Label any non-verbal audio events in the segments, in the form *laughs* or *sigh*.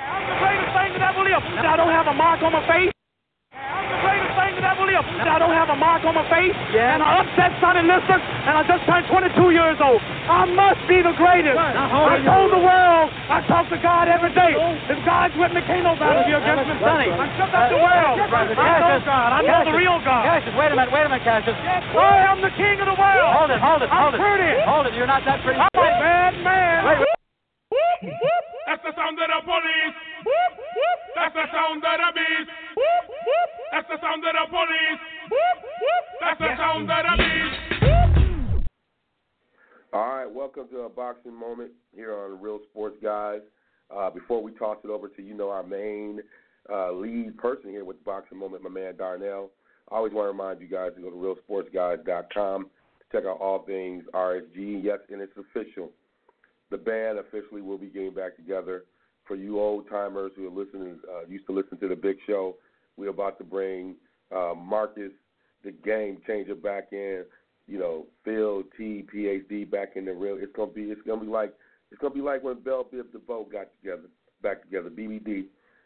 I'm the greatest thing that ever lived. I don't have a mark on my face. I'm the greatest thing that ever lived. I don't have a mark on my face. Yeah. And I upset Sonny Liston, and I just turned 22 years old. I must be the greatest. I told the world. I talk to God every day. If God's with me, can't nobody be against me. Sonny, I shook up the uh, world. I know God. I know the real God. Cassius, wait a minute, wait a minute, Cassius. I am the king of the world. Hold it, hold it, Hold I'm it. pretty. Hold it, you're not that pretty. I'm a bad man. Wait, wait. That's the sound of the police. That's the sound of the beast. That's the sound of the police. That's the sound of the beast. All right, welcome to a boxing moment here on Real Sports Guys. Uh, before we toss it over to you know our main uh, lead person here with the boxing moment, my man Darnell. I always want to remind you guys to go to realsportsguys.com to check out all things RSG. Yes, and it's official. The band officially will be getting back together. For you old timers who are listening, uh, used to listen to the Big Show, we're about to bring uh, Marcus, the game changer, back in. You know, Phil T, PhD back in the real. It's gonna be. It's gonna be like. It's gonna be like when Bell Biv DeVoe got together, back together. BBD.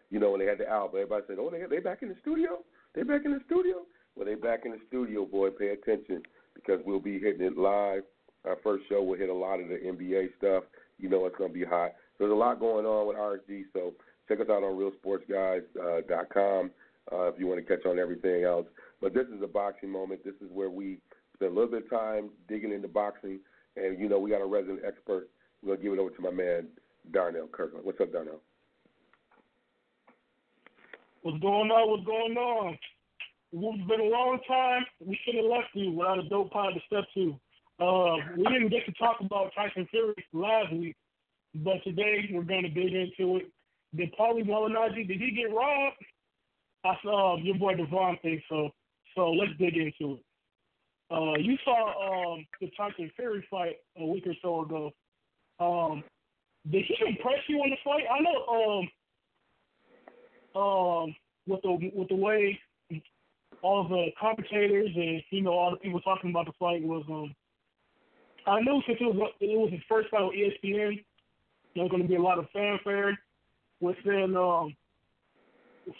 You know, when they had the album, everybody said, "Oh, they they back in the studio. They back in the studio." Well, they back in the studio, boy. Pay attention because we'll be hitting it live. Our first show will hit a lot of the NBA stuff. You know, it's gonna be hot. So there's a lot going on with RSG. So check us out on RealSportsGuys.com uh, if you want to catch on everything else. But this is a boxing moment. This is where we spend a little bit of time digging into boxing, and you know we got a resident expert. We're gonna give it over to my man Darnell Kirkland. What's up, Darnell? What's going on? What's going on? It's been a long time. We should have left you without a dope pod to step to. Uh, we didn't get to talk about Tyson Fury last week, but today we're going to dig into it. Did Paulie Malignaggi, did he get robbed? I saw uh, your boy Devon think so. So let's dig into it. Uh, you saw um, the Tyson Fury fight a week or so ago. Um, did he impress you in the fight? I know um, um, with the with the way all the commentators and you know all the people talking about the fight was um I knew since it was it was his first fight on ESPN, there was going to be a lot of fanfare within um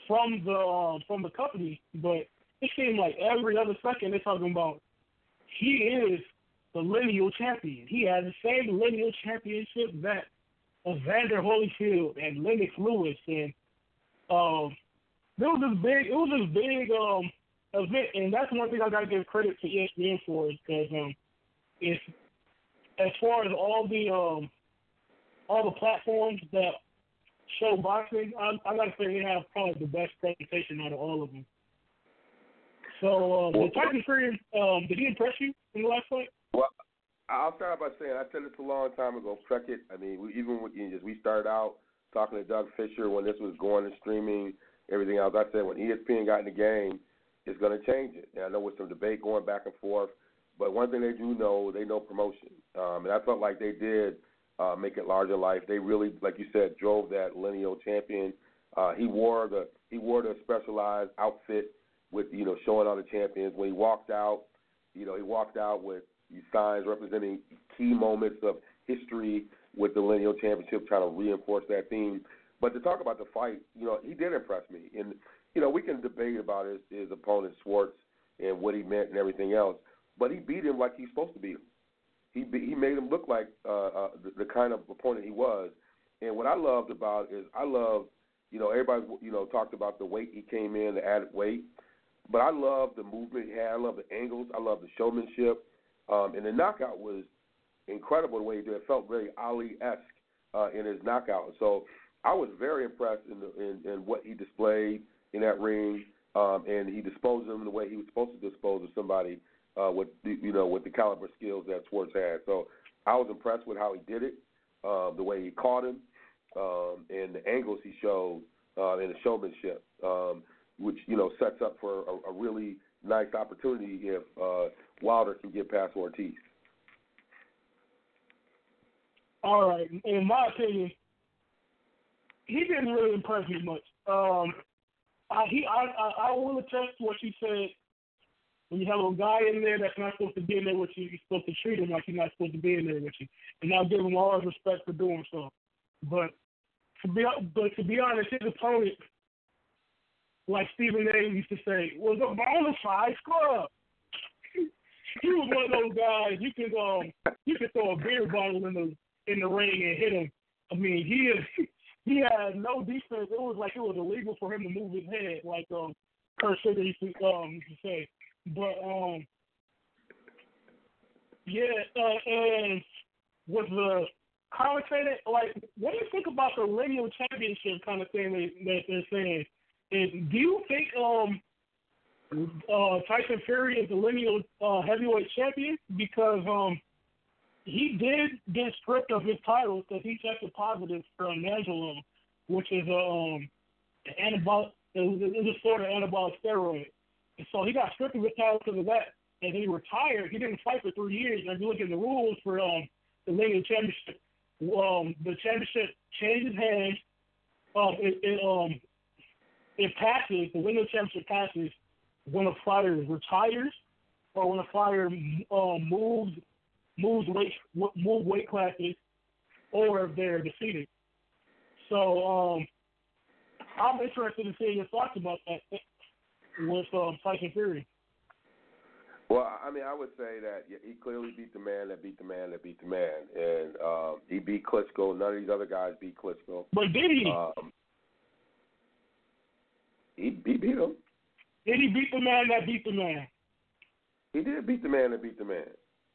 from the um, from the company, but it seemed like every other second they're talking about he is the lineal champion. He has the same lineal championship that Evander Holyfield and Lennox Lewis and um there was this big it was this big um event and that's one thing I gotta give credit to ESPN for is because um it's as far as all the um all the platforms that show boxing, I, I gotta say they have probably the best presentation out of all of them. So, um, did Tyson Fury, um, did he impress you in the last fight? Well, I'll start by saying I said this a long time ago. Check it. I mean, we, even when you know, we started out talking to Doug Fischer when this was going to streaming, everything else. I said when ESPN got in the game, it's going to change it. And I know with some debate going back and forth, but one thing they do know, they know promotion, um, and I felt like they did uh, make it larger life. They really, like you said, drove that lineal champion. Uh, he wore the he wore the specialized outfit with you know showing all the champions. When he walked out, you know he walked out with signs representing key moments of history with the lineal championship, trying to reinforce that theme. But to talk about the fight, you know he did impress me, and you know we can debate about his, his opponent Schwarz and what he meant and everything else. But he beat him like he's supposed to beat him. He be, he made him look like uh, uh, the, the kind of opponent he was. And what I loved about is I love, you know, everybody you know talked about the weight he came in, the added weight, but I love the movement he had. I love the angles. I love the showmanship, um, and the knockout was incredible the way he did. It felt very Ali esque uh, in his knockout. So I was very impressed in, the, in in what he displayed in that ring, um, and he disposed of him the way he was supposed to dispose of somebody uh, with the, you know with the caliber skills that Schwarz had. So I was impressed with how he did it, uh, the way he caught him, um, and the angles he showed, uh, and the showmanship, um, which you know sets up for a, a really nice opportunity if uh, Wilder can get past Ortiz. All right, in my opinion, he didn't really impress me much. Um, I, he, I, I, I will attest to what you said. When you have a guy in there that's not supposed to be in there with you, you're supposed to treat him like he's not supposed to be in there with you, and I'll give him all his respect for doing so. But to be, but to be honest, his opponent, like Stephen A. used to say, was a bona fide scrub. *laughs* he was one of those guys you could um you could throw a beer bottle in the in the ring and hit him. I mean, he is *laughs* he had no defense. It was like it was illegal for him to move his head, like um Bert Sugar used to um used to say. But um yeah, uh, and with the commentator, like, what do you think about the lineal championship kind of thing that, they're saying? And do you think um uh Tyson Fury is the lineal uh, heavyweight champion because um he did get stripped of his titles because he tested positive for nandrolone, which is a um, an anabolic, it's a sort of anabolic steroid. So he got his titles because of that. And he retired. He didn't fight for three years. And if you look at the rules for um, the Lineal Championship, um, the championship changes hands. Um, it, it um, it passes. The Lineal Championship passes when a fighter retires or when a fighter um, moves moves weight move weight classes, or if they're defeated. So um, I'm interested in seeing your thoughts about that with um, Tyson Fury. Well, I mean, I would say that he clearly beat the man that beat the man that beat the man, and um, he beat Klitschko. None of these other guys beat Klitschko. But did he? Um, he, he beat him. Did he beat the man that beat the man? He did beat the man that beat the man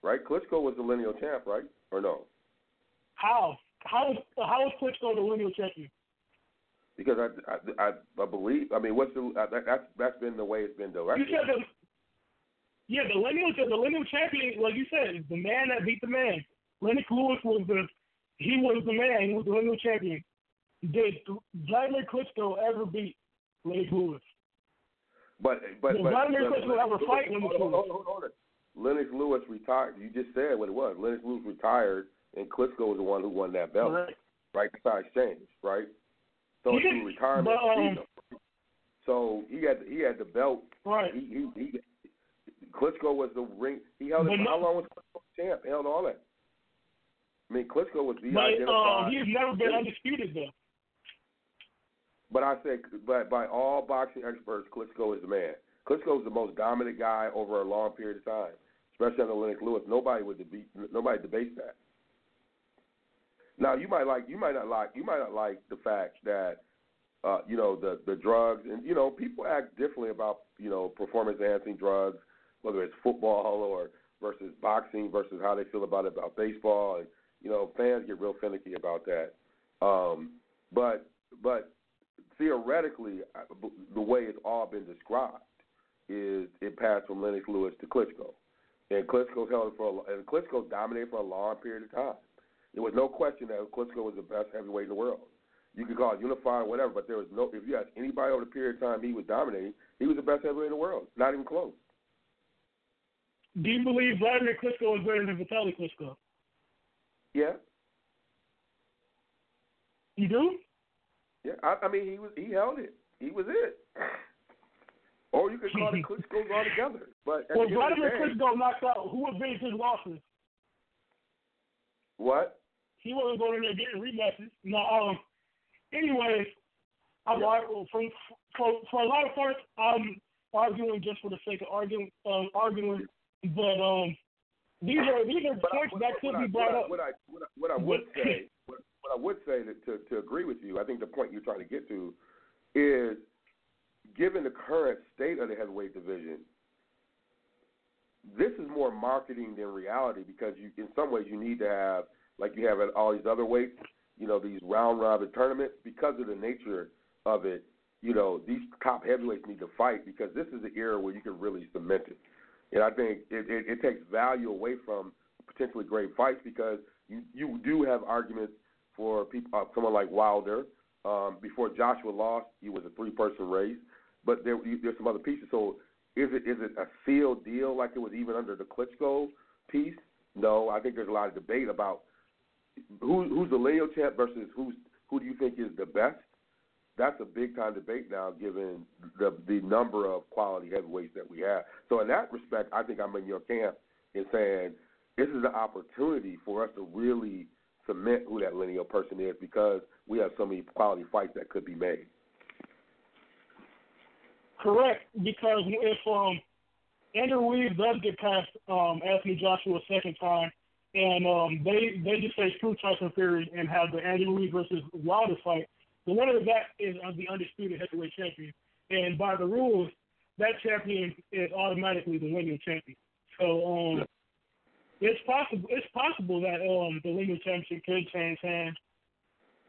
right? Klitschko was the lineal champ, right? Or no? How? How is how is Klitschko the lineal champion? Because I, I, I, I believe. I mean, what's the uh, that, that's that's been the way it's been directed. You said the, yeah, the lineal the lineal champion, like you said, the man that beat the man. Lennox Lewis was the he was the man. He was the lineal champion. Did Vladimir Klitschko ever beat Lennox Lewis? But but, Did but Vladimir but, Klitschko ever fight Lennox Lewis? Hold, hold, hold, Lennox Lewis retired. You just said what it was. Lennox Lewis retired, and Klitschko was the one who won that belt. Right. Right, that's exchange, right? So he through retirement, um, so he had he had the belt. Right. He, he, he Klitschko was the ring. He held it. How long was Klitschko champ? He held all that. I mean, Klitschko was the But identified. uh, he's never been undisputed though. But I said, but by all boxing experts, Klitschko is the man. Klitschko is the most dominant guy over a long period of time, especially under Lennox Lewis. Nobody would debate, nobody debates that. Now you might like, you might not like, you might not like the fact that, uh, you know, the the drugs and you know people act differently about you know performance enhancing drugs, whether it's football or versus boxing versus how they feel about it about baseball, and you know fans get real finicky about that. Um, but but theoretically, the way it's all been described is it passed from Lennox Lewis to Klitschko, and Klitschko held for a, and Klitschko dominated for a long period of time. There was no question that Klitschko was the best heavyweight in the world. You could call it unified, whatever, but there was no. If you ask anybody over the period of time he was dominating, he was the best heavyweight in the world. Not even close. Do you believe Vladimir Klitschko is better than Vitaly Klitschko? Yeah, You do? yeah. I, I mean, he was he held it. He was it. *laughs* Or you could call it *laughs* Klitschko's altogether. But Well, Vladimir day, Klitschko knocked out. Who avenged his losses? what? He wasn't going in there getting rematches. No. Um. Anyways, I'm Yeah. arguing for, for for a lot of parts. I'm arguing just for the sake of arguing. Um, arguing, but um, these are these are points that could be brought up. What I, what I, what I would say, *laughs* what, what I would say to, to to agree with you, I think the point you're trying to get to is, given the current state of the heavyweight division, this is more marketing than reality because you, in some ways, you need to have like you have at all these other weights, you know, these round robin tournaments because of the nature of it. You know, these top heavyweights need to fight because this is the era where you can really cement it. And I think it, it, it takes value away from potentially great fights because you, you do have arguments for people, uh, someone like Wilder. Um, before Joshua lost, he was a three-person race, but there there's some other pieces. So is it is it a sealed deal like it was even under the Klitschko piece? No, I think there's a lot of debate about who, who's the lineal champ versus who's who do you think is the best. That's a big time debate now, given the the number of quality heavyweights that we have. So in that respect, I think I'm in your camp in saying this is an opportunity for us to really cement who that lineal person is because we have so many quality fights that could be made. Correct, because if um, Andrew Ruiz does get past um, Anthony Joshua a second time, and um, they they just say screw Tyson Fury and have the Andrew Ruiz versus Wilder fight, the winner of that is the undisputed heavyweight champion, and by the rules, that champion is automatically the lineal champion. So um, it's possible it's possible that um, the lineal championship could change hands.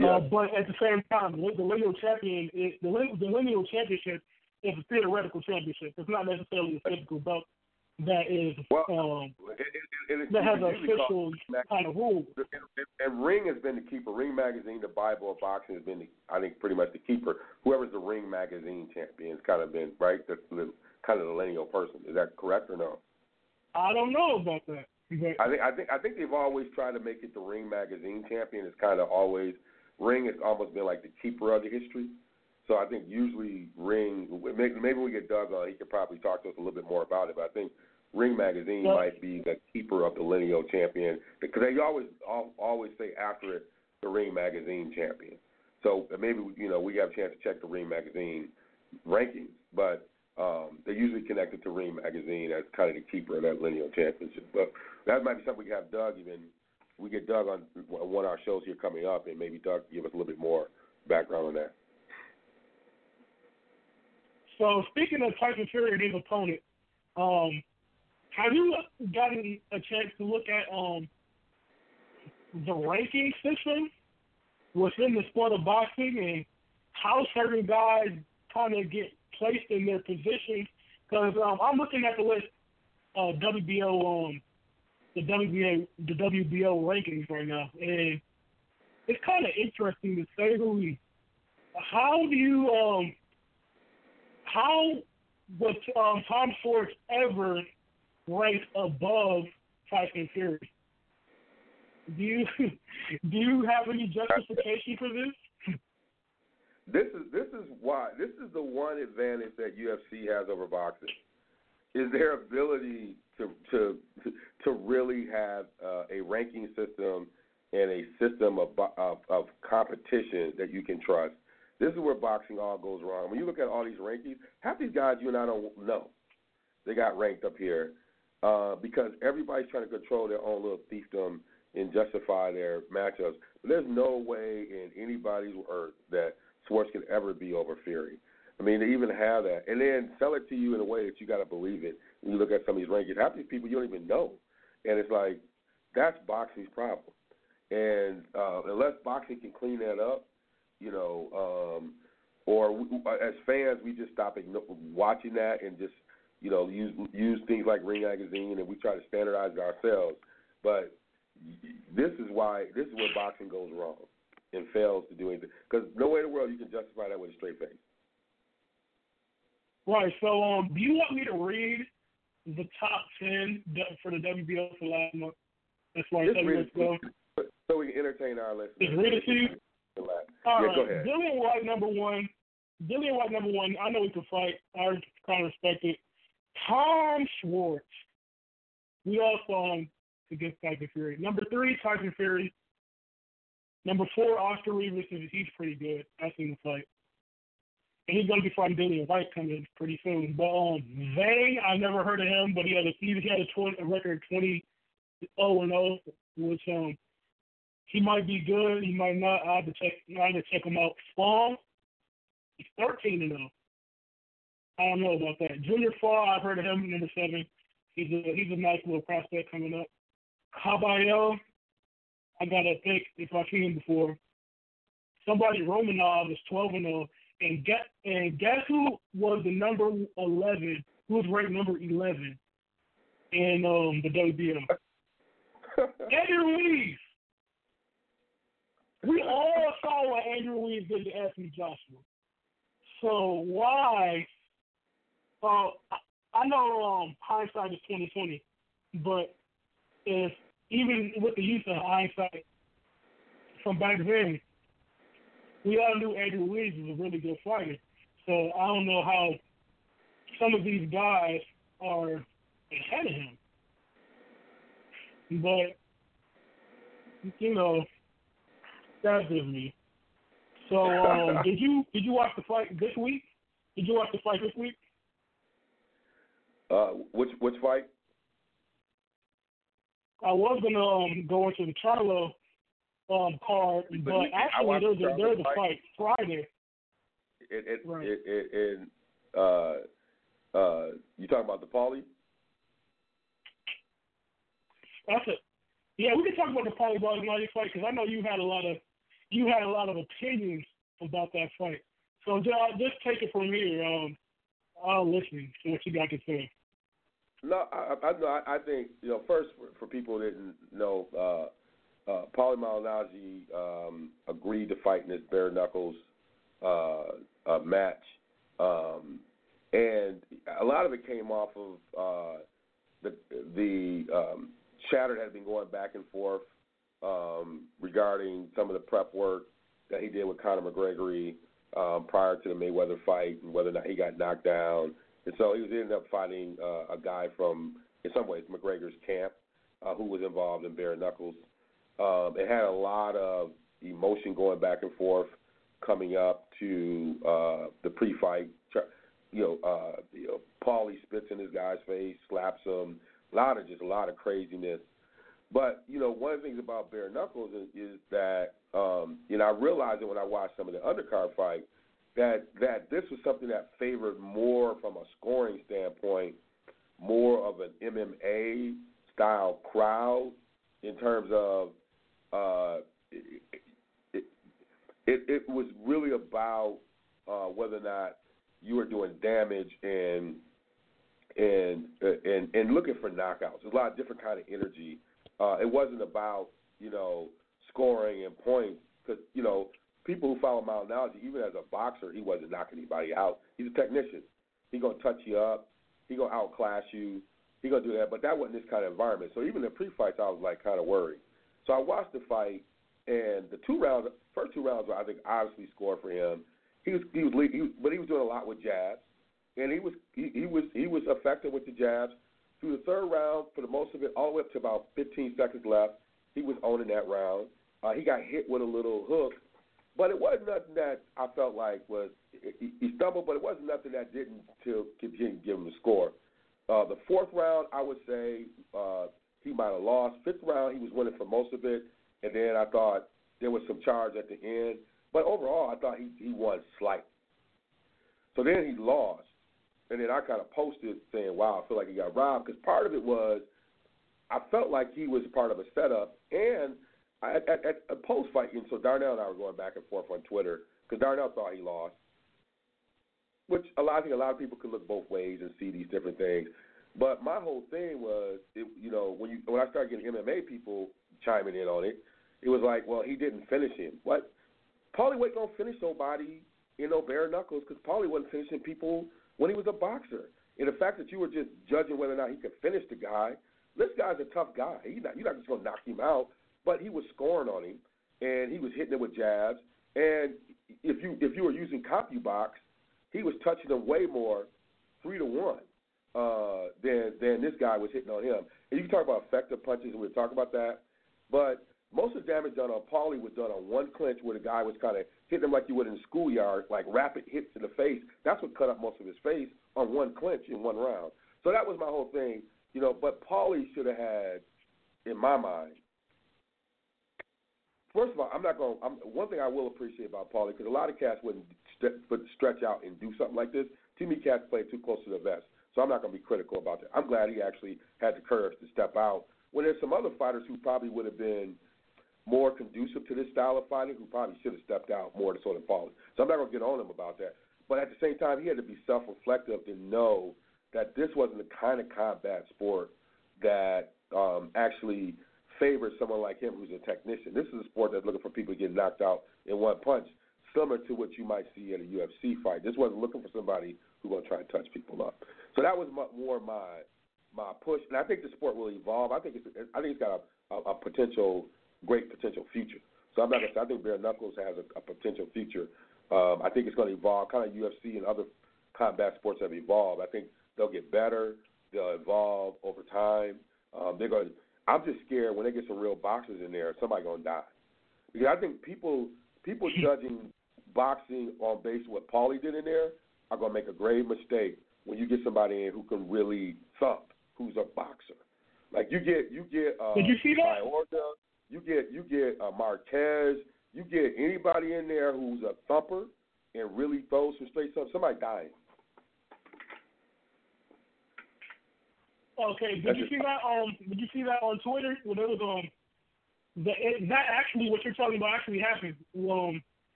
Uh, yeah. Uh, but at the same time, the lineal champion, is, the, the lineal championship is a theoretical championship. It's not necessarily a physical belt that is well, um, it, it, it, that has an official kind of rule. And Ring has been the keeper. Ring Magazine, the Bible of boxing, has been, the, I think, pretty much the keeper. Whoever's the Ring Magazine champion has kind of been right, the, the kind of the lineal person. Is that correct or no? I don't know about that. I think I think I think they've always tried to make it the Ring Magazine champion. It's kind of always Ring has almost been like the keeper of the history. So I think usually Ring, maybe we get Doug on, he could probably talk to us a little bit more about it. But I think Ring Magazine yep. might be the keeper of the lineal champion because they always always say after it the Ring Magazine champion. So maybe you know we have a chance to check the Ring Magazine rankings, but um, they're usually connected to Ring Magazine as kind of the keeper of that lineal championship. But that might be something we can have Doug even. We get Doug on one of our shows here coming up, and maybe Doug give us a little bit more background on that. So speaking of Tyson Fury and his opponent, um, have you gotten a chance to look at um, the ranking system within the sport of boxing and how certain guys kind of get placed in their positions? Because um, I'm looking at the list of WBO, um, the WBA, the WBO rankings right now, and it's kind of interesting to say the least. How do you um, how was um, Tom Schwarz ever ranked above Tyson Fury? Do you *laughs* do you have any justification for this? This is this is why this is the one advantage that UFC has over boxing is their ability to to to really have uh, a ranking system and a system of, of of competition that you can trust this is where boxing all goes wrong. When you look at all these rankings, half these guys you and I don't know. They got ranked up here uh, because everybody's trying to control their own little fiefdom and justify their matchups. But there's no way in anybody's earth that Schwarz could ever be over Fury. I mean, to even have that, and then sell it to you in a way that you got to believe it. When you look at some of these rankings, half these people you don't even know, and it's like that's boxing's problem. And uh, unless boxing can clean that up, you know, um, or we, as fans, we just stop watching that and just, you know, use use things like Ring Magazine and we try to standardize it ourselves. But this is why this is where boxing goes wrong and fails to do anything because no way in the world you can justify that with a straight face. Right. So, um, do you want me to read the top ten for the WBO for last month as far as heavyweights go? So we can entertain our listeners. Just read it to you. All yeah, right. Go ahead. Dillian Whyte number one. Dillian Whyte number one. I know he can fight. I kind of respect it. Tom Schwarz. We all saw him against Tyson Fury. Number three, Tyson Fury. Number four, Oscar Rivas. He's pretty good. I've seen him fight. And he's going to be fighting Dillian Whyte coming pretty soon. But um, Zhang, I never heard of him, but he had a he had a, 20, a record 20 0 and 0, which um he might be good. He might not. I have to check. I have to check him out. Spawn, he's thirteen and zero. I don't know about that. Junior Fa, I've heard of him. Number seven. He's a he's a nice little prospect coming up. Caballero, I gotta think if I've seen him before. Somebody Romanov is twelve and zero. And get and guess who was the number eleven? Who was ranked number eleven in um, the WBM. Andy Ruiz. We all saw what Andrew Ruiz did to Anthony Joshua. So why? Uh, I know um, hindsight is twenty twenty, but if even with the use of hindsight from back then, we all knew Andrew Ruiz was a really good fighter. So I don't know how some of these guys are ahead of him. But you know, that's just me. So um, *laughs* did you did you watch the fight this week? Did you watch the fight this week? Uh, which which fight? I was gonna um, go into the Charlo um, card, but, but actually there's a there's a fight Friday. It it right. it, it, it uh uh you talking about the Paulie? That's it. Yeah, we can talk about the Paulie Malignaggi fight because I know you had a lot of you had a lot of opinions about that fight. So just, just take it from here. Um, I'll listen to what you got to say. No, I, I, I think you know. First, for, for people that didn't know, uh, uh, um, agreed to fight in this bare knuckles uh, uh, match, um, and a lot of it came off of uh, the the um, chatter that had been going back and forth um, regarding some of the prep work that he did with Conor McGregor um, prior to the Mayweather fight and whether or not he got knocked down. And so he was ended up fighting uh, a guy from, in some ways, McGregor's camp, uh, who was involved in bare knuckles. Um, it had a lot of emotion going back and forth coming up to uh, the pre-fight. You know, uh, you know, Paulie spits in this guy's face, slaps him. A lot of just a lot of craziness. But you know, one of the things about bare knuckles is, is that um, you know I realized it when I watched some of the undercard fight that that this was something that favored more from a scoring standpoint, more of an MMA style crowd in terms of uh, it, it, it, was really about uh, whether or not you were doing damage and and and and looking for knockouts. There's a lot of different kind of energy uh, it wasn't about you know scoring and points because you know people who follow Malignaggi, even as a boxer, he wasn't knocking anybody out. He's a technician. He gonna touch you up. He gonna outclass you. He gonna do that. But that wasn't this kind of environment. So even in pre-fights, I was like kind of worried. So I watched the fight, and the two rounds, first two rounds, were, I think obviously scored for him. He was he was, he was but he was doing a lot with jabs, and he was he, he was he was effective with the jabs. Through the third round, for the most of it, all the way up to about 15 seconds left, he was owning that round. Uh, he got hit with a little hook, but it wasn't nothing that I felt like was he, he stumbled, but it wasn't nothing that didn't to to give him the score. Uh, the fourth round, I would say uh, he might have lost. Fifth round, he was winning for most of it, and then I thought there was some charge at the end. But overall, I thought he he won slight. So then he lost. And then I kind of posted saying, "Wow, I feel like he got robbed." Because part of it was, I felt like he was part of a setup, and at, at, at a post fight, and so Darnell and I were going back and forth on Twitter because Darnell thought he lost, which a lot, I think a lot of people could look both ways and see these different things. But my whole thing was, it, you know, when you when I started getting MMA people chiming in on it, it was like, well, he didn't finish him. What? Paulie wasn't gonna finish nobody in no bare knuckles because Paulie wasn't finishing people when he was a boxer. And the fact that you were just judging whether or not he could finish the guy, this guy's a tough guy. He's not, you're not just to knock him out, but he was scoring on him, and he was hitting him with jabs. And if you if you were using CompuBox, he was touching him way more, three to one, uh, than than this guy was hitting on him. And you can talk about effective punches, and we'll talk about that. But most of the damage done on Paulie was done on one clinch where the guy was kind of hitting him like you would in the schoolyard, like rapid hits to the face. That's what cut up most of his face on one clinch in one round. So that was my whole thing, you know. But Paulie should have had, in my mind, first of all, I'm not going. I'm one thing I will appreciate about Paulie because a lot of cats wouldn't st- stretch out and do something like this. Too many cats play too close to the vest, so I'm not going to be critical about that. I'm glad he actually had the courage to step out. When there's some other fighters who probably would have been more conducive to this style of fighting, who probably should have stepped out more to sort of Paulie. So I'm not going to get on him about that. But at the same time, he had to be self-reflective to know that this wasn't the kind of combat sport that um, actually favors someone like him who's a technician. This is a sport that's looking for people to get knocked out in one punch, similar to what you might see in a UFC fight. This wasn't looking for somebody who's going to try and touch people up. So that was my, more my my push, and I think the sport will evolve. I think it's I think it's got a, a, a potential great potential future. So I'm not gonna say I think bare knuckles has a, a potential future. Um, I think it's going to evolve, kind of UFC and other combat sports have evolved. I think they'll get better. They'll evolve over time. Um, they're going. I'm just scared when they get some real boxers in there, somebody gonna die. Because I think people people *laughs* judging boxing on base what Paulie did in there are gonna make a grave mistake when you get somebody in who can really thump, who's a boxer. Like you get you get uh Did you see that? Mayorga, you get you get uh, Marquez, you get anybody in there who's a thumper and really throws some straight stuff, somebody dying. Okay, did you see that? Um, did you see that on Twitter? When it was um, the, it, that actually what you're talking about actually happened. Um,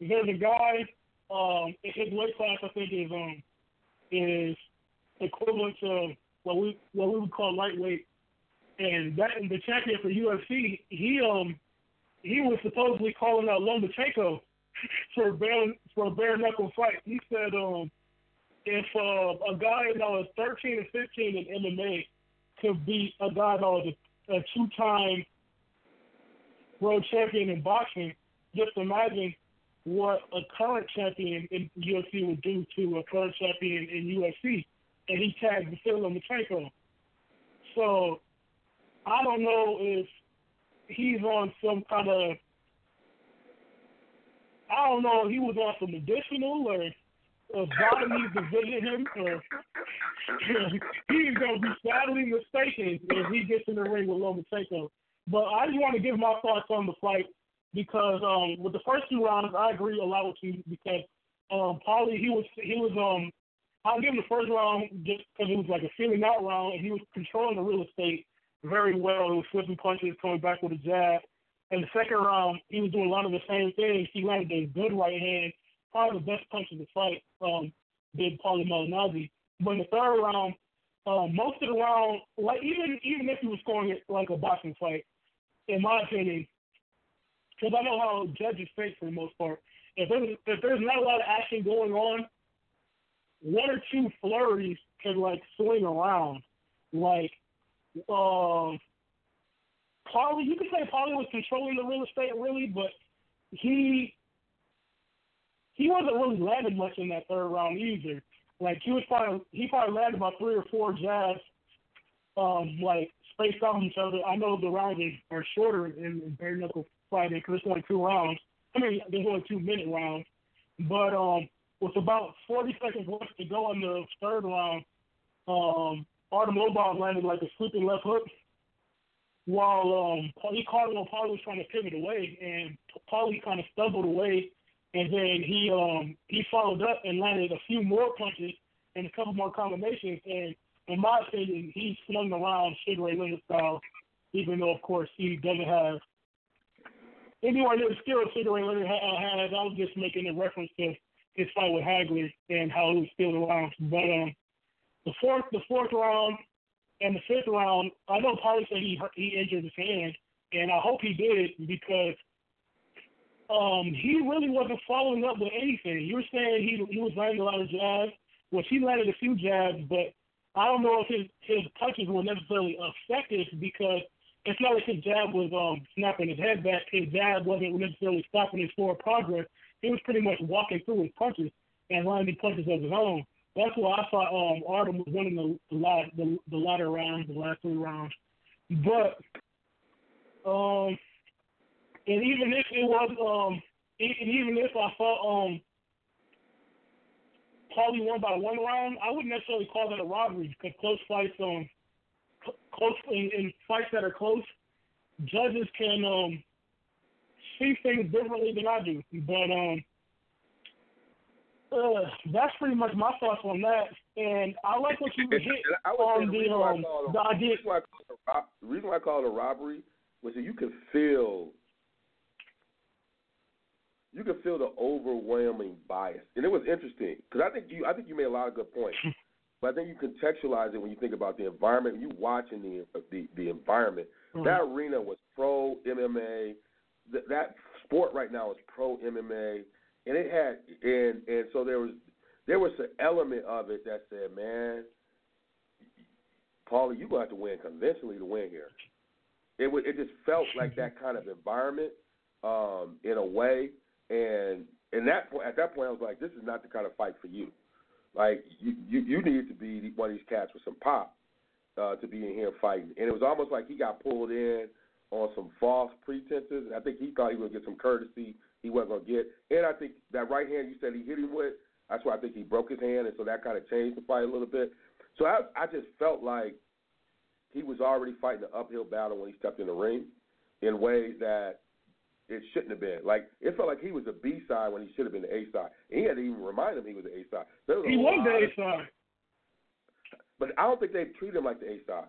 there's a guy um his weight class I think is um is equivalent to what we what we would call lightweight, and that the champion for UFC he um he was supposedly calling out Lomachenko *laughs* for a bare for a bare knuckle fight. He said um if uh, a guy that was 13 and 15 in MMA could beat a guy that was a, a two-time world champion in boxing, just imagine what a current champion in UFC would do to a current champion in UFC. And he tagged Vasily Lomachenko. So I don't know if he's on some kind of I don't know if he was on some medicinal or if God needs to visit him he's gonna be sadly mistaken if he gets in the ring with Lomachenko. But I just want to give my thoughts on the fight because um with the first two rounds I agree a lot with you because um Paulie he was he was um I'll give him the first round just because it was like a feeling out round and he was controlling the real estate very well. He was flipping punches, coming back with a jab. And the second round, he was doing a lot of the same things. He landed a good right hand, probably the best punch of the fight, um, did Paulie Malignaggi. But in the third round, um, most of the round, like even even if he was scoring it like a boxing fight, in my opinion, because I know how judges think for the most part. If there's if there's not a lot of action going on, one or two flurries can like swing around. Like um Paulie you could say Paulie was controlling the real estate really, but he he wasn't really landing much in that third round either. Like he was probably he probably landed about three or four jabs, um, like spaced out each other. I know the rounds are, shorter in, in bare knuckle fighting because there's only two rounds. I mean, there's only two minute rounds, but um, with about 40 seconds left to go in the third round, um, Artem Lobov landed like a sweeping left hook, while um, he caught Paulie was trying to pivot away, and Paulie kind of stumbled away and then he um he followed up and landed a few more punches and a couple more combinations. And in my opinion, he swung around Sugar Ray Leonard style, even though of course he doesn't have anywhere near the skill Sugar Ray Leonard has. I was just making a reference to his fight with Hagler and how he was still around. But um, the fourth the fourth round and the fifth round, I know Paulie said he he injured his hand, and I hope he did because um, he really wasn't following up with anything. You were saying he he was landing a lot of jabs, which he landed a few jabs, but I don't know if his his punches were necessarily effective because it's not like his jab was um snapping his head back. His jab wasn't necessarily stopping his forward progress. He was pretty much walking through his punches and landing punches of his own. That's why I thought um Artem was winning the the, the, the latter rounds, the last three rounds. But um and even if it was um and even if I thought um Paulie won by one round, I wouldn't necessarily call that a robbery because close fights um close in, in fights that are close, judges can um see things differently than I do. But um uh, that's pretty much my thoughts on that. And I like what you *laughs* hit I on the, um, the idea. The reason why I call it a robbery was that you could feel you could feel the overwhelming bias, and it was interesting because I think you I think you made a lot of good points. *laughs* but I think you contextualize it when you think about the environment. You watching the the, the environment. Mm-hmm. That arena was pro MMA. That, that sport right now is pro MMA, and it had and and so there was there was an element of it that said, man, Paulie, you gonna have to win conventionally to win here. It would it just felt like that kind of environment um, in a way, and and that at that point I was like, this is not the kind of fight for you. Like you you, you need to be one of these cats with some pop uh, to be in here fighting, and it was almost like he got pulled in on some false pretenses. I think he thought he would get some courtesy he wasn't gonna get, and I think that right hand you said he hit him with. That's why I think he broke his hand, and so that kind of changed the fight a little bit. So I I just felt like he was already fighting an uphill battle when he stepped in the ring in ways that it shouldn't have been. Like it felt like he was a B side when he should have been the A side. And he had to even remind him he was the A side. Was he was the A side. But I don't think they treat him like the A side.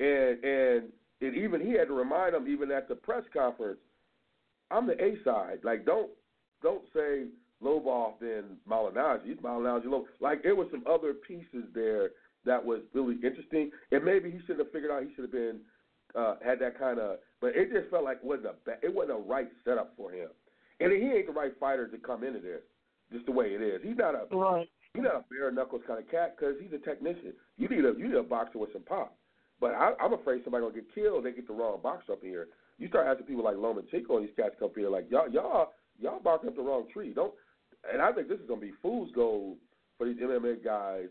And and and even he had to remind him even at the press conference, I'm the A side. Like don't don't say Lobov then Malignaggi. He's Malignaggi low. Like there was some other pieces there that was really interesting. And maybe he should have figured out he should have been uh, had that kind of, but it just felt like it wasn't a it wasn't a right setup for him. And he ain't the right fighter to come into this, just the way it is. He's not a right. he's not a bare knuckles kind of cat because he's a technician. You need a you need a boxer with some pop. But I, I'm afraid somebody gonna get killed. They get the wrong boxer up here. You start asking people like Lomachenko and these cats come up here like y'all y'all y'all barking up the wrong tree. Don't. And I think this is gonna be fool's gold for these MMA guys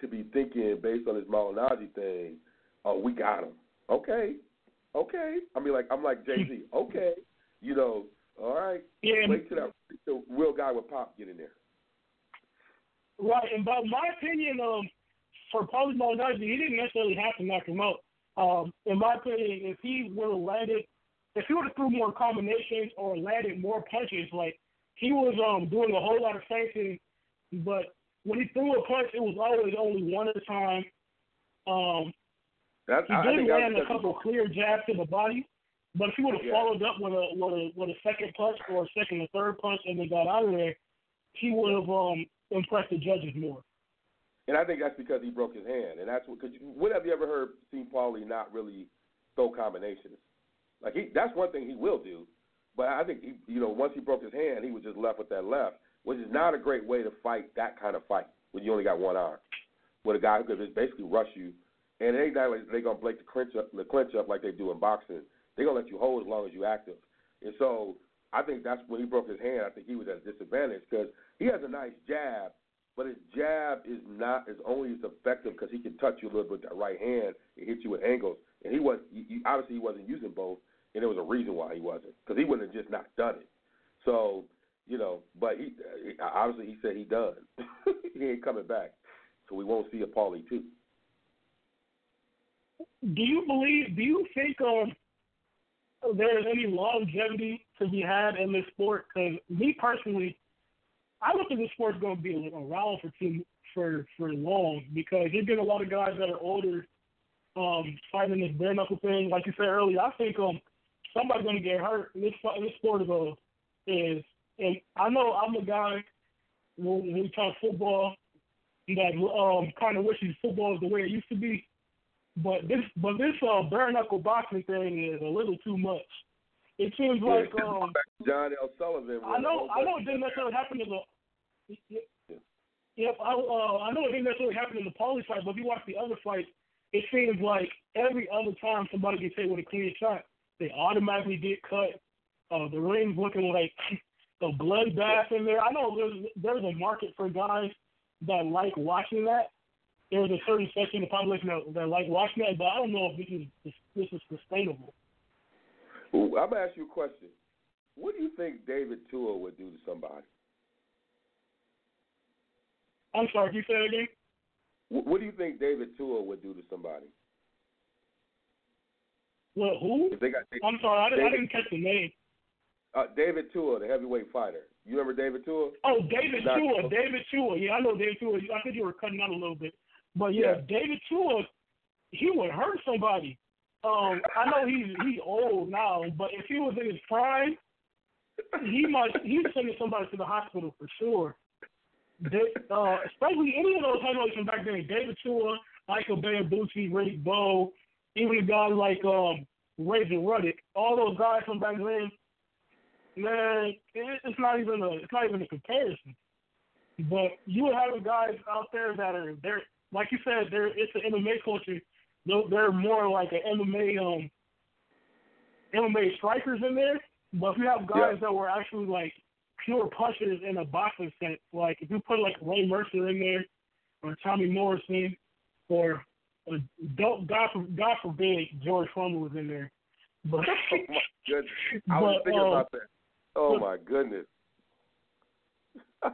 to be thinking based on this Malignaggi thing. Oh, we got him okay, okay. I mean, like I'm like Jay Z. *laughs* Okay, you know, all right. Yeah. Wait till that the real guy with pop get in there. Right, and by my opinion, um, for Paulie Malignaggi, he didn't necessarily have to knock him out. Um, in my opinion, if he would have landed, if he would have threw more combinations or landed more punches, like he was um doing a whole lot of feinting, but when he threw a punch, it was always only one at a time. Um, that's, he did land a couple clear jabs to the body, but if he would have yeah. followed up with a with a with a second punch or a second or third punch and then got out of there, he would have um impressed the judges more. And I think that's because he broke his hand, and that's what. Cause when have you ever heard seen Paulie not really throw combinations? Like he, that's one thing he will do, but I think he, you know, once he broke his hand, he was just left with that left, which is not a great way to fight that kind of fight when you only got one arm, with a guy who could just basically rush you and it ain't like they're gonna break the clinch up the clinch up like they do in boxing. They're gonna let you hold as long as you're active. And so I think that's when he broke his hand. I think he was at a disadvantage because he has a nice jab, but his jab is not is only as effective because he can touch you a little bit with that right hand and hit you with angles. And he was he, obviously he wasn't using both, and there was a reason why he wasn't because he wouldn't have just not done it. So you know, but he obviously he said he done. *laughs* he ain't coming back, so we won't see a Paulie too do you believe? Do you think um there is any longevity to be had in this sport? Because me personally, I don't think this sport's going to be around for too for for long because you're getting a lot of guys that are older um fighting this bare knuckle thing. Like you said earlier, I think um somebody's going to get hurt. This this sport is a is and I know I'm a guy when we talk football that um kind of wishes football is the way it used to be. But this, but this uh, bare knuckle boxing thing is a little too much. It seems like um, John L. Sullivan. I know, I know it didn't necessarily happen to the. Yep, I, uh, I know it didn't necessarily happen in the Paulie fight, but if you watch the other fights, it seems like every other time somebody gets hit with a clean shot, they automatically get cut. Uh, the ring's looking like *laughs* a bloodbath in there. I know there's there's a market for guys that like watching that, there's a certain section of the population that, that like watching that, but I don't know if this is this is sustainable. Ooh, I'm gonna ask you a question. What do you think David Tua would do to somebody? I'm sorry, can you say that again? What do you think David Tua would do to somebody? Well, who? If they got, I'm sorry, I didn't, David, I didn't catch the name. Uh, David Tua, the heavyweight fighter. You remember David Tua? Oh, David Tua. David Tua. Yeah, I know David Tua. I think you were cutting out a little bit. But yeah, yeah. David Tua, he would hurt somebody. Um, I know he's he's old now, but if he was in his prime, he might he's sending somebody to the hospital for sure. they, uh, especially any of those heavyweights from back then, David Tua, Michael Bootsy, Riddick Bowe, even guys like um, Razor Ruddock, all those guys from back then, man, it, it's not even a it's not even a comparison. But you would have guys out there that are they're like you said, they're it's an MMA culture. They're, they're more like an MMA um MMA strikers in there. But if you have guys Yeah. that were actually like pure punchers in a boxing sense, like if you put like Ray Mercer in there or Tommy Morrison or uh, don't God for, God forbid George Foreman was in there. But *laughs* Oh my goodness. I was But, thinking uh, about that. Oh my goodness. *laughs*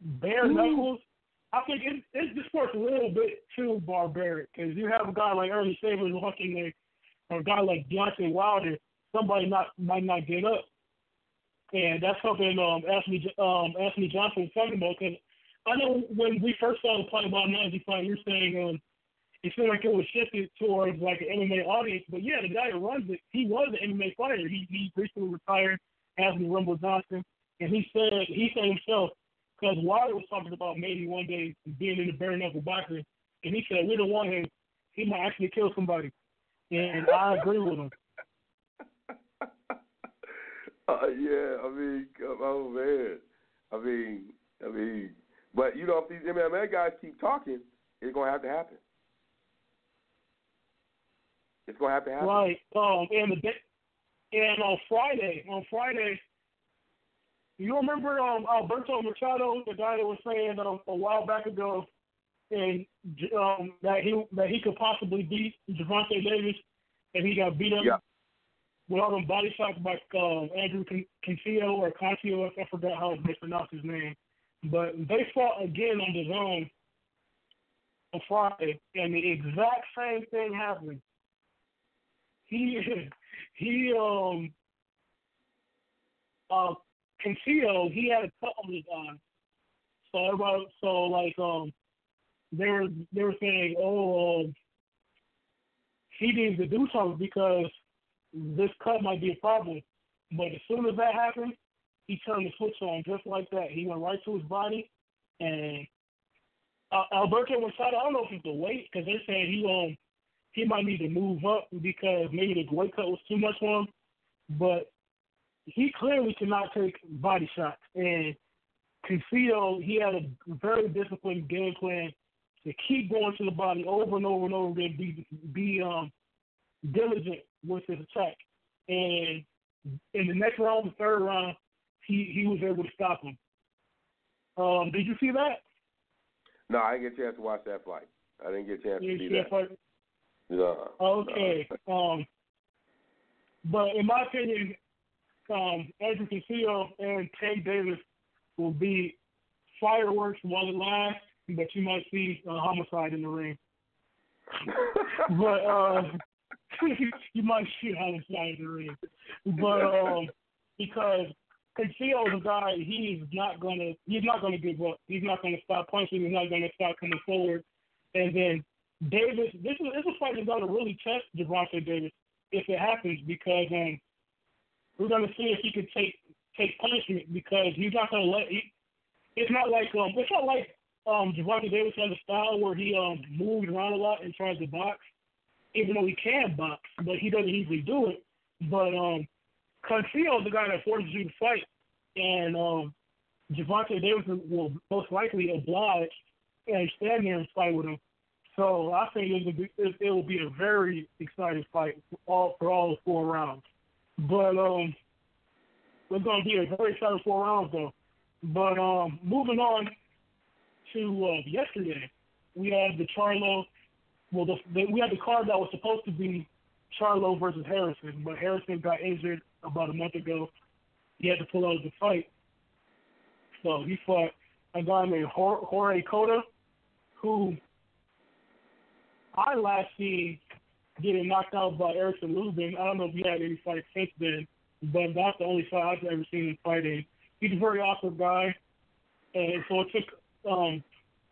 bare knuckles. I think it, it's the sport's a little bit too barbaric because you have a guy like Earnie Shavers walking there, or a guy like Deontay Wilder. Somebody not might not get up, and that's something um Anthony um Anthony Johnson was talking about. Because I know when we first started playing about Nazi fight, you're saying um it seemed like it was shifted towards like an MMA audience, but yeah, the guy who runs it, he was an MMA fighter. He he recently retired, Anthony Rumble Johnson, and he said he said himself because Wilder was talking about maybe one day being in the bare knuckle boxing, and he said we don't want him. He might actually kill somebody, and I agree with him. *laughs* uh, yeah, I mean, oh man, I mean, I mean, but you know, if these MMA guys keep talking, it's gonna have to happen. It's gonna have to happen. Right. Um, and the day, and on Friday, on Friday, you remember um Alberto Machado, the guy that was saying um, a while back ago, and um that he that he could possibly beat Gervonta Davis, and he got beat up Yeah. with all them body shots by um, Andrew Con- Cancio or Cancio, I forgot how they pronounce his name, but they fought again on the zone on Friday, and the exact same thing happened. He *laughs* he um uh Cancio, he had a cut on his eye. So everybody so like um they were they were saying, Oh, um, he needs to do something because this cut might be a problem. But as soon as that happened, he turned the switch on just like that. He went right to his body and uh, Alberto Machado, I don't know if it's the weight because they're saying he um he might need to move up because maybe the weight cut was too much for him. But he clearly cannot take body shots. And Cancio, he had a very disciplined game plan to keep going to the body over and over and over again, be be um diligent with his attack. And in the next round, the third round, he he was able to stop him. Um, did you see that? No, I didn't get a chance to watch that fight. I didn't get a chance to see see that. fight? No. Okay. Um, but in my opinion, um, Andrew Castillo and Tank Davis will be fireworks while it lasts, but you might see a homicide in the ring. *laughs* But uh, *laughs* you might see a homicide in the ring. But um, because Castillo is a guy, he's not gonna he's not gonna give up. He's not gonna stop punching. He's not gonna stop coming forward. And then Davis, this is this is a fight that's gonna really test Gervonta Davis if it happens because um we're gonna see if he can take take punishment because he's not gonna let. He, it's not like um it's not like um Gervonta Davis has a style where he um moves around a lot and tries to box, even though he can box, but he doesn't usually do it. But um Cancio is the guy that forces you to fight, and um Gervonta Davis will most likely oblige and stand there and fight with him. So I think it will be it will be a very exciting fight for all for all four rounds. But um, it's going to be a very exciting four rounds though. But um, moving on to uh, yesterday, we had the Charlo. Well, the, the, we had the card that was supposed to be Charlo versus Harrison, but Harrison got injured about a month ago. He had to pull out of the fight. So he fought a guy named Jor- Jorge Cota, who I last seen getting knocked out by Erickson Lubin. I don't know if he had any fights since then, but that's the only fight I've ever seen him fighting. He's a very awesome guy, and so it took um,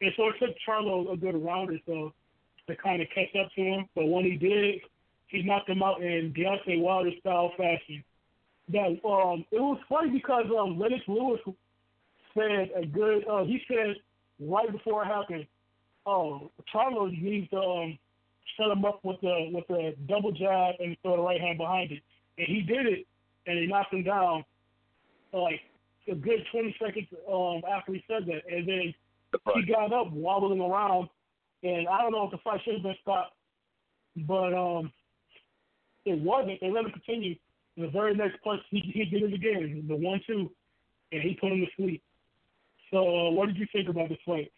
and so it took Charlo a good round or so to kind of catch up to him. But when he did, he knocked him out in Deontay Wilder style fashion. That um, it was funny because um, Lennox Lewis said a good. Uh, he said right before it happened, "Oh, Charlo needs to um, set him up with the with the double jab and throw the right hand behind it." And he did it, and he knocked him down like a good 20 seconds um, after he said that, and then he got up wobbling around, and I don't know if the fight should have been stopped, but um, it wasn't. They let him continue. In the very next punch, he he did it again, the one two, and he put him to sleep. So, uh, what did you think about this fight?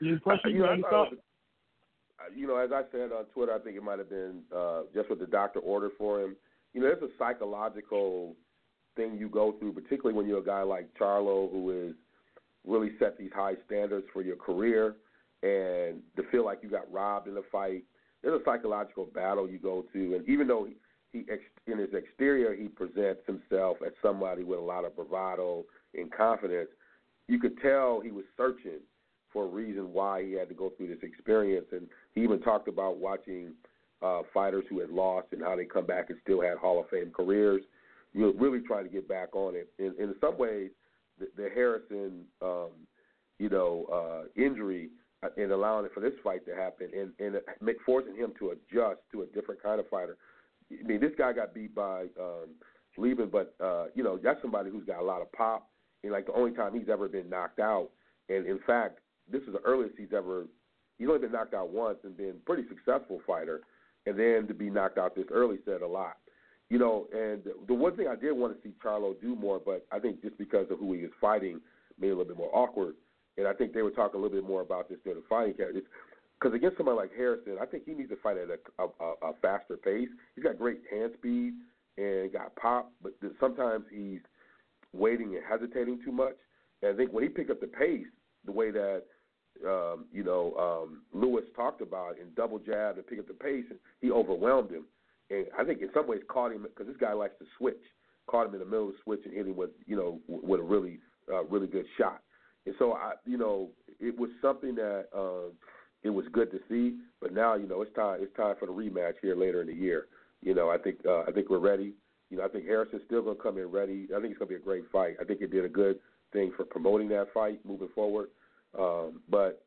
You impressed you? know, uh, you know, as I said on Twitter, I think it might have been uh, just what the doctor ordered for him. You know, it's a psychological thing you go through, particularly when you're a guy like Charlo, who is really set these high standards for your career, and to feel like you got robbed in a fight. There's a psychological battle you go to, and even though he, he in his exterior he presents himself as somebody with a lot of bravado and confidence, you could tell he was searching for a reason why he had to go through this experience. And he even talked about watching uh, fighters who had lost and how they come back and still had Hall of Fame careers. You really trying to get back on it. And, in some ways, the, the Harrison, um, you know, uh, injury uh, and allowing it for this fight to happen and, and forcing him to adjust to a different kind of fighter. I mean, this guy got beat by um, Lubin, but uh, you know that's somebody who's got a lot of pop. And like the only time he's ever been knocked out, and in fact, this is the earliest he's ever. He's only been knocked out once and been pretty successful fighter, and then to be knocked out this early said a lot. You know, and the one thing I did want to see Charlo do more, but I think just because of who he is fighting, made it a little bit more awkward. And I think they were talking a little bit more about this during the fighting camp. Because against somebody like Harrison, I think he needs to fight at a, a, a faster pace. He's got great hand speed and got pop, but sometimes he's waiting and hesitating too much. And I think when he picked up the pace, the way that um, you know um, Lewis talked about and double jab and pick up the pace, and he overwhelmed him. And I think in some ways caught him because this guy likes to switch. Caught him in the middle of the switch and hit him with you know with a really uh, really good shot. And so I you know it was something that um, it was good to see. But now you know it's time it's time for the rematch here later in the year. You know I think uh, I think we're ready. You know I think Harrison's still going to come in ready. I think it's going to be a great fight. I think it did a good thing for promoting that fight moving forward. Um, but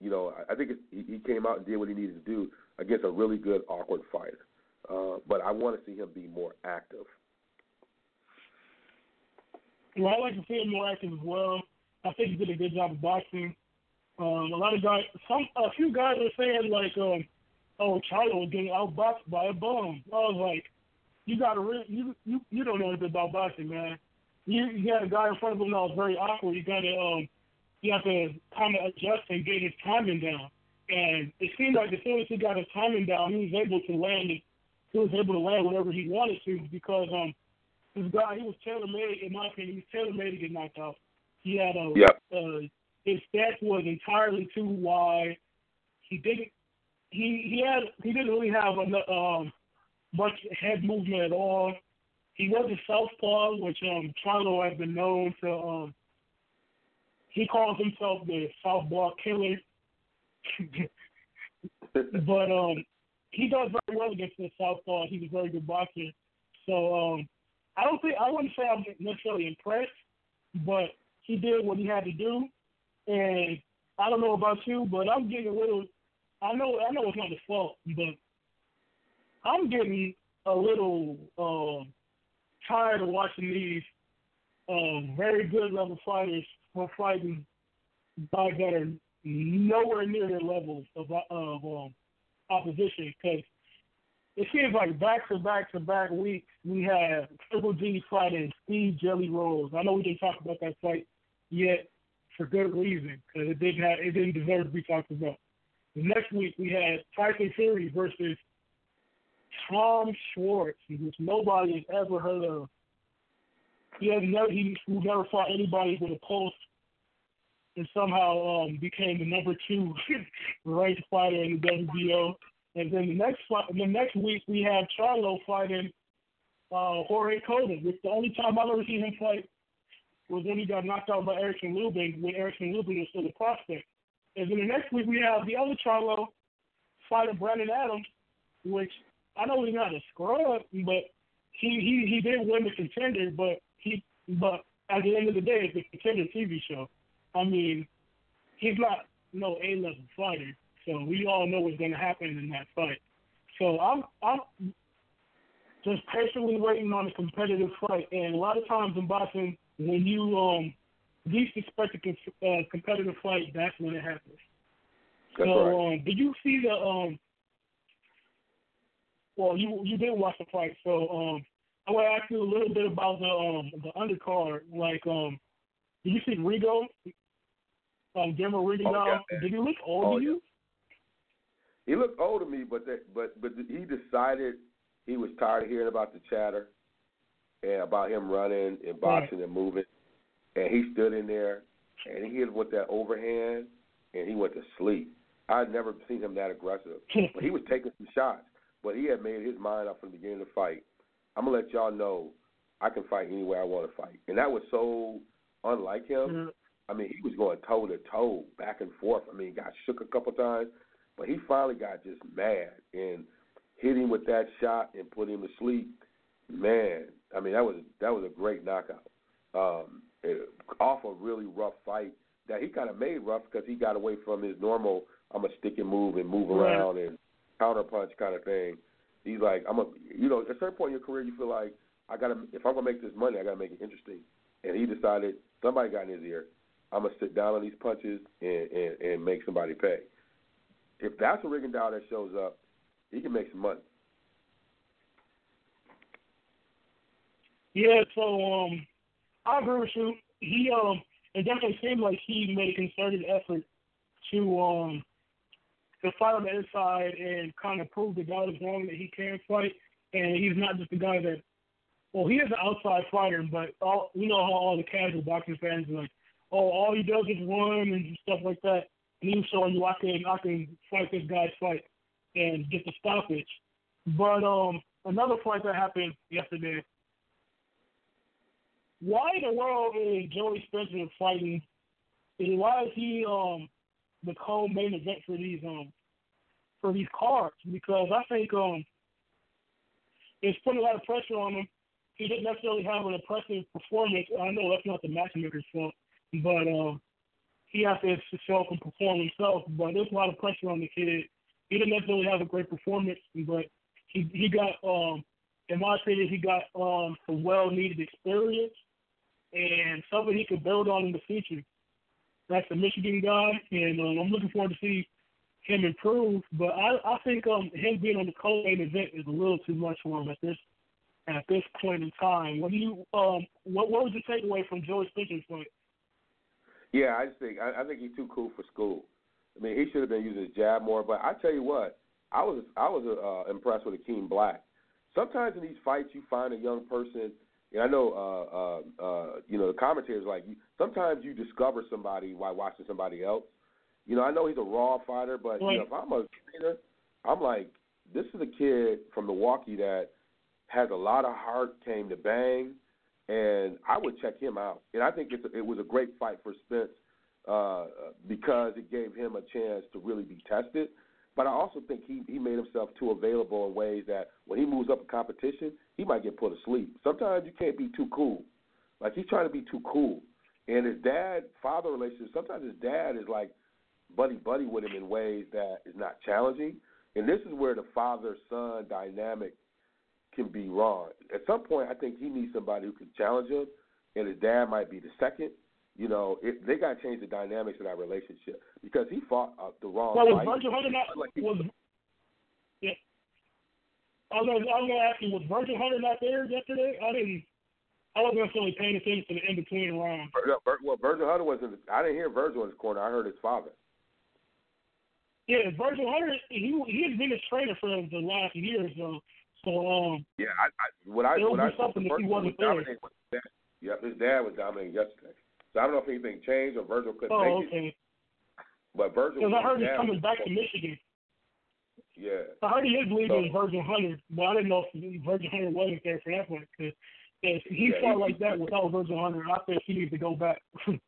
you know I, I think he came out and did what he needed to do against a really good awkward fighter. Uh, but I want to see him be more active. Well, I like to see him more active as well. I think he did a good job of boxing. Um, a lot of guys, some a few guys are saying like, um, "Oh, Charlo was getting outboxed by a bum." I was like, "You got to re- you you you don't know anything about boxing, man. You you got a guy in front of him that was very awkward. You got to um, you have to kind of adjust and get his timing down. And it seemed like as soon as he got his timing down, he was able to land. He was able to land whatever he wanted to because um, this guy he was tailor made. In my opinion, he was tailor made to get knocked out. He had a yep. uh, his stats was entirely too wide. He didn't. He he had he didn't really have a um, much head movement at all. He was a southpaw, which um Charlo has been known to. Um, he calls himself the southpaw killer. *laughs* but um, he does very well against the southpaw. He's a very good boxer. So um, I don't think I wouldn't say I'm necessarily impressed, but he did what he had to do. And I don't know about you, but I'm getting a little. I know I know it's not his fault, but I'm getting a little um, tired of watching these um, very good level fighters for fighting guys that are nowhere near their levels of of um, opposition. Because it seems like back to back to back weeks we have Triple G fighting Steve Jelly Rolls. I know we didn't talk about that fight yet, for good reason because it didn't have it didn't deserve to be talked about. The next week we had Tyson Fury versus Tom Schwarz, which nobody has ever heard of. He has never he never fought anybody with a pulse, and somehow um, became the number two *laughs* ranked fighter in the WBO. And then the next the next week we have Charlo fighting uh, Jorge Cota, which the only time I've ever seen him fight was when he got knocked out by Erickson Lubin when Erickson Lubin was still a prospect. And then the next week we have the other Charlo fighting Brandon Adams, which I know he's not a scrub, but he he he did win the contender, but he but at the end of the day, it's a contender TV show. I mean, he's not no A level fighter, so we all know what's going to happen in that fight. So I'm I'm just patiently waiting on a competitive fight. And a lot of times in boxing, when you um least expect a uh, competitive fight, that's when it happens. That's so, right. um, did you see the um? Well, you you did watch the fight, so um, I want to ask you a little bit about the um the undercard. Like um, did you see Rigo? Um, Guillermo Rigo. Oh, now, yeah, man. did he look old Oh, to you? He looked old to me, but that, but but he decided he was tired of hearing about the chatter and about him running and boxing and moving, and he stood in there and he hit with that overhand and he went to sleep. I'd never seen him that aggressive, *laughs* but he was taking some shots. But he had made his mind up from the beginning of the fight. I'm gonna let y'all know I can fight any way I want to fight, and that was so unlike him. Mhm. I mean, he was going toe to toe, back and forth. I mean, got shook a couple times, but he finally got just mad and hit him with that shot and put him to sleep. Man, I mean, that was that was a great knockout. Um, it, off a really rough fight that he kind of made rough because he got away from his normal I'm a stick and move and move around and counter punch kind of thing. He's like I'm a you know at a certain point in your career you feel like I gotta if I'm gonna make this money I gotta make it interesting. And he decided somebody got in his ear. I'm gonna sit down on these punches and and, and make somebody pay. If that's a Rigondeaux that shows up, he can make some money. Yeah, so um, I agree with you. He um, it definitely seemed like he made a concerted effort to um, to fight on the inside and kind of prove the guy was wrong that he can fight, and he's not just a guy that. Well, he is an outside fighter, but all you know how all the casual boxing fans are like, oh, all he does is run and stuff like that. And he's showing you I can I can fight this guy's fight and get the stoppage. But um, another fight that happened yesterday why in the world is Joey Spencer fighting? And why is he um the co-main event for these um for these cards? Because I think um it's putting a lot of pressure on him. He didn't necessarily have an impressive performance. I know that's not the matchmaker's fault, but um he has to show up and perform himself. But there's a lot of pressure on the kid. He didn't necessarily have a great performance, but he he got um in my opinion he got um some well needed experience and something he could build on in the future. That's the Michigan guy, and um, I'm looking forward to see him improve. But I, I think um, him being on the co-main event is a little too much for him at this at this point in time. What do you um what what was your takeaway from Joey Spencer's fight? Yeah, I just think I, I think he's too cool for school. I mean, he should have been using his jab more. But I tell you what, I was I was uh, impressed with Akeem Black. Sometimes in these fights, you find a young person. And I know, uh, uh, uh, you know, the commentators like you, sometimes you discover somebody while watching somebody else. You know, I know he's a raw fighter, but you know, if I'm a trainer, I'm like, this is a kid from Milwaukee that has a lot of heart, came to bang, and I would check him out. And I think a, it was a great fight for Spence uh, because it gave him a chance to really be tested. But I also think he he made himself too available in ways that when he moves up in competition, he might get put asleep. Sometimes you can't be too cool. Like he's trying to be too cool. And his dad father relationship, sometimes his dad is like buddy buddy with him in ways that is not challenging. And this is where the father son dynamic can be wrong. At some point I think he needs somebody who can challenge him and his dad might be the second. You know, it, they got to change the dynamics of that relationship because he fought uh, the wrong Well, was. Virgil Hunter not Like he- was yeah. I was gonna, I was gonna ask you, was Virgil Hunter not there yesterday? I didn't. I wasn't necessarily paying attention to the in between rounds. Well, Virgil Hunter was in. The, I didn't hear Virgil in his corner. I heard his father. Yeah, Virgil Hunter, he he has been a trainer for the last year so. So um, Yeah, I, I what I what I something if he wasn't was dominating with his dad. Yep, his dad was dominating yesterday. So I don't know if anything changed or Virgil couldn't oh make it. But Virgil. Because I heard he's coming back to Michigan. Yeah. I heard he is leaving So- Virgil Hunter, but I didn't know if Virgil Hunter wasn't there for that one. Because if he Yeah, fought he- like that without Virgil Hunter, I think he needs to go back. *laughs*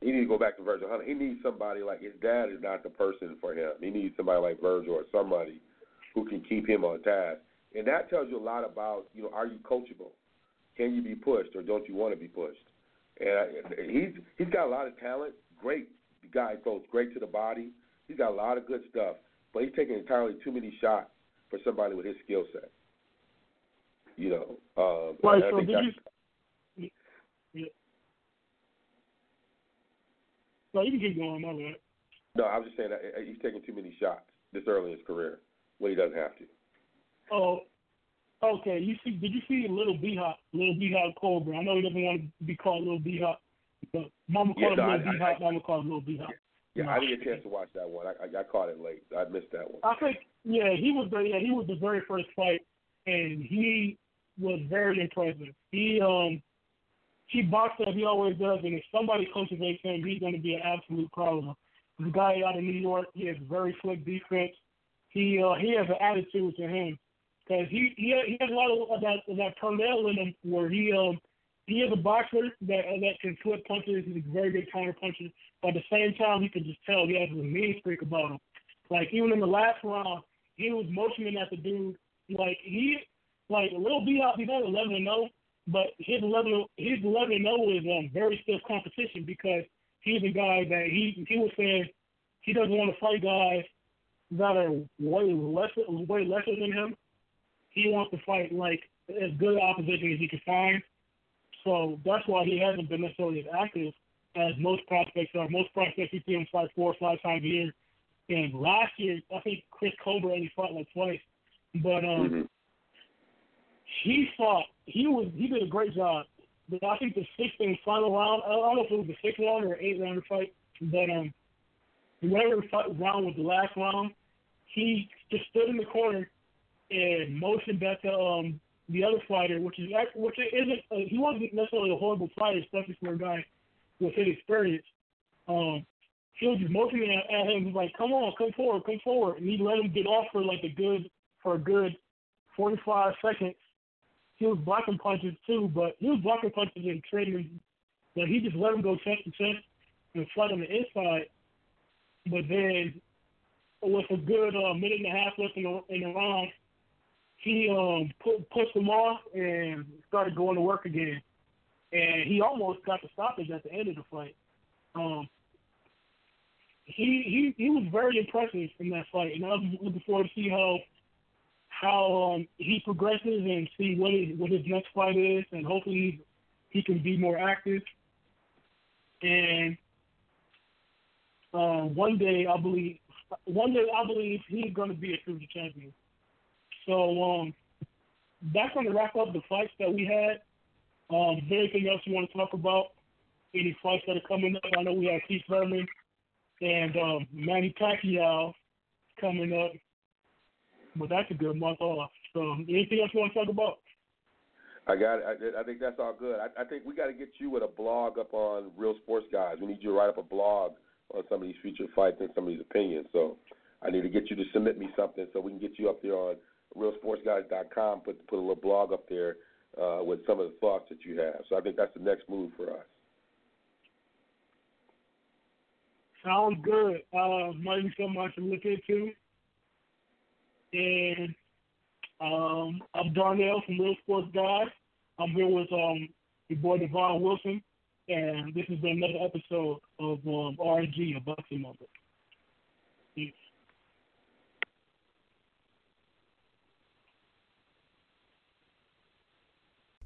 He needs to go back to Virgil Hunter. He needs somebody like his dad is not the person for him. He needs somebody like Virgil or somebody who can keep him on task. And that tells you a lot about, you know, are you coachable? Can you be pushed or don't you want to be pushed? and he's he's got a lot of talent. Great guy, throws great to the body. He's got a lot of good stuff, but he's taking entirely too many shots for somebody with his skill set. You know, um? I So did you? Yeah. No, you can keep going. My bad. no, I was just saying that uh, he's taking too many shots this early in his career when he doesn't have to. Oh, okay. You see? Did you see Little B Hop? Little B Hop Colbert. I know he doesn't want to be called Little B Hop, but Mama Yeah, called no, him Little B Hop. Mama called him Little B Hop. Yeah, I didn't get a chance to watch that one. I, I, I caught it late. I missed that one. I think yeah, he was the yeah he was the very first fight, and he was very impressive. He um he boxed as he always does, and if somebody cultivates him, he's going to be an absolute problem. The guy out of New York, he has very slick defense. He uh he has an attitude to him because he he he has a lot of that that Pernell in him where he um he is a boxer that that can flip punches. He's a very good counter puncher. But at the same time, you can just tell he has a mean streak about him. Like even in the last round, he was motioning at the dude. Like he, like Lil B Hop, he's only eleven and zero, but his eleven his eleven and zero is um very stiff competition because he's a guy that he he was saying he doesn't want to fight guys that are way lesser way lesser than him. He wants to fight like as good opposition as he can find. So that's why he hasn't been necessarily as active as most prospects are. Most prospects you see him fight four or five times a year. And last year, I think Chris Colbert only fought like twice. But um, hmm he fought. He was. He did a great job. But I think the sixth and final round. I don't know if it was the sixth round or eighth round fight. But um, whatever fight round was the last round, he just stood in the corner and motioned back to um the other fighter, which is which isn't. Uh, he wasn't necessarily a horrible fighter, especially for a guy with his experience. Um, he was just motioning at, at him, like, "Come on, come forward, come forward," and he let him get off for like a good for a good forty five seconds. He was blocking punches too, but he was blocking punches and trading. But he just let him go chest to chest and fight on the inside. But then, with a good uh, minute and a half left in the, in the round, he um put, pushed him off and started going to work again. And he almost got the stoppage at the end of the fight. Um, he he he was very impressive in that fight, and I'm looking forward to see how how um, he progresses and see what his, what his next fight is, and hopefully he can be more active. And uh, one day, I believe, one day I believe he's going to be a future champion. So um, that's going to wrap up the fights that we had. Um, is there anything else you want to talk about? Any fights that are coming up? I know we have Keith Thurman and um, Manny Pacquiao coming up, but that's a good month off. So anything else you want to talk about? I got it. I, I think that's all good. I, I think we got to get you with a blog up on Real Sports Guys. We need you to write up a blog on some of these future fights and some of these opinions. So I need to get you to submit me something so we can get you up there on realsportsguys.com. Put put a little blog up there uh, with some of the thoughts that you have. So I think that's the next move for us. Sounds good. Uh, might be something I should look into. And um, I'm Darnell from Real Sports Guys. I'm here with um, your boy Devon Wilson, and this has been another episode of um, RSG, a boxing moment.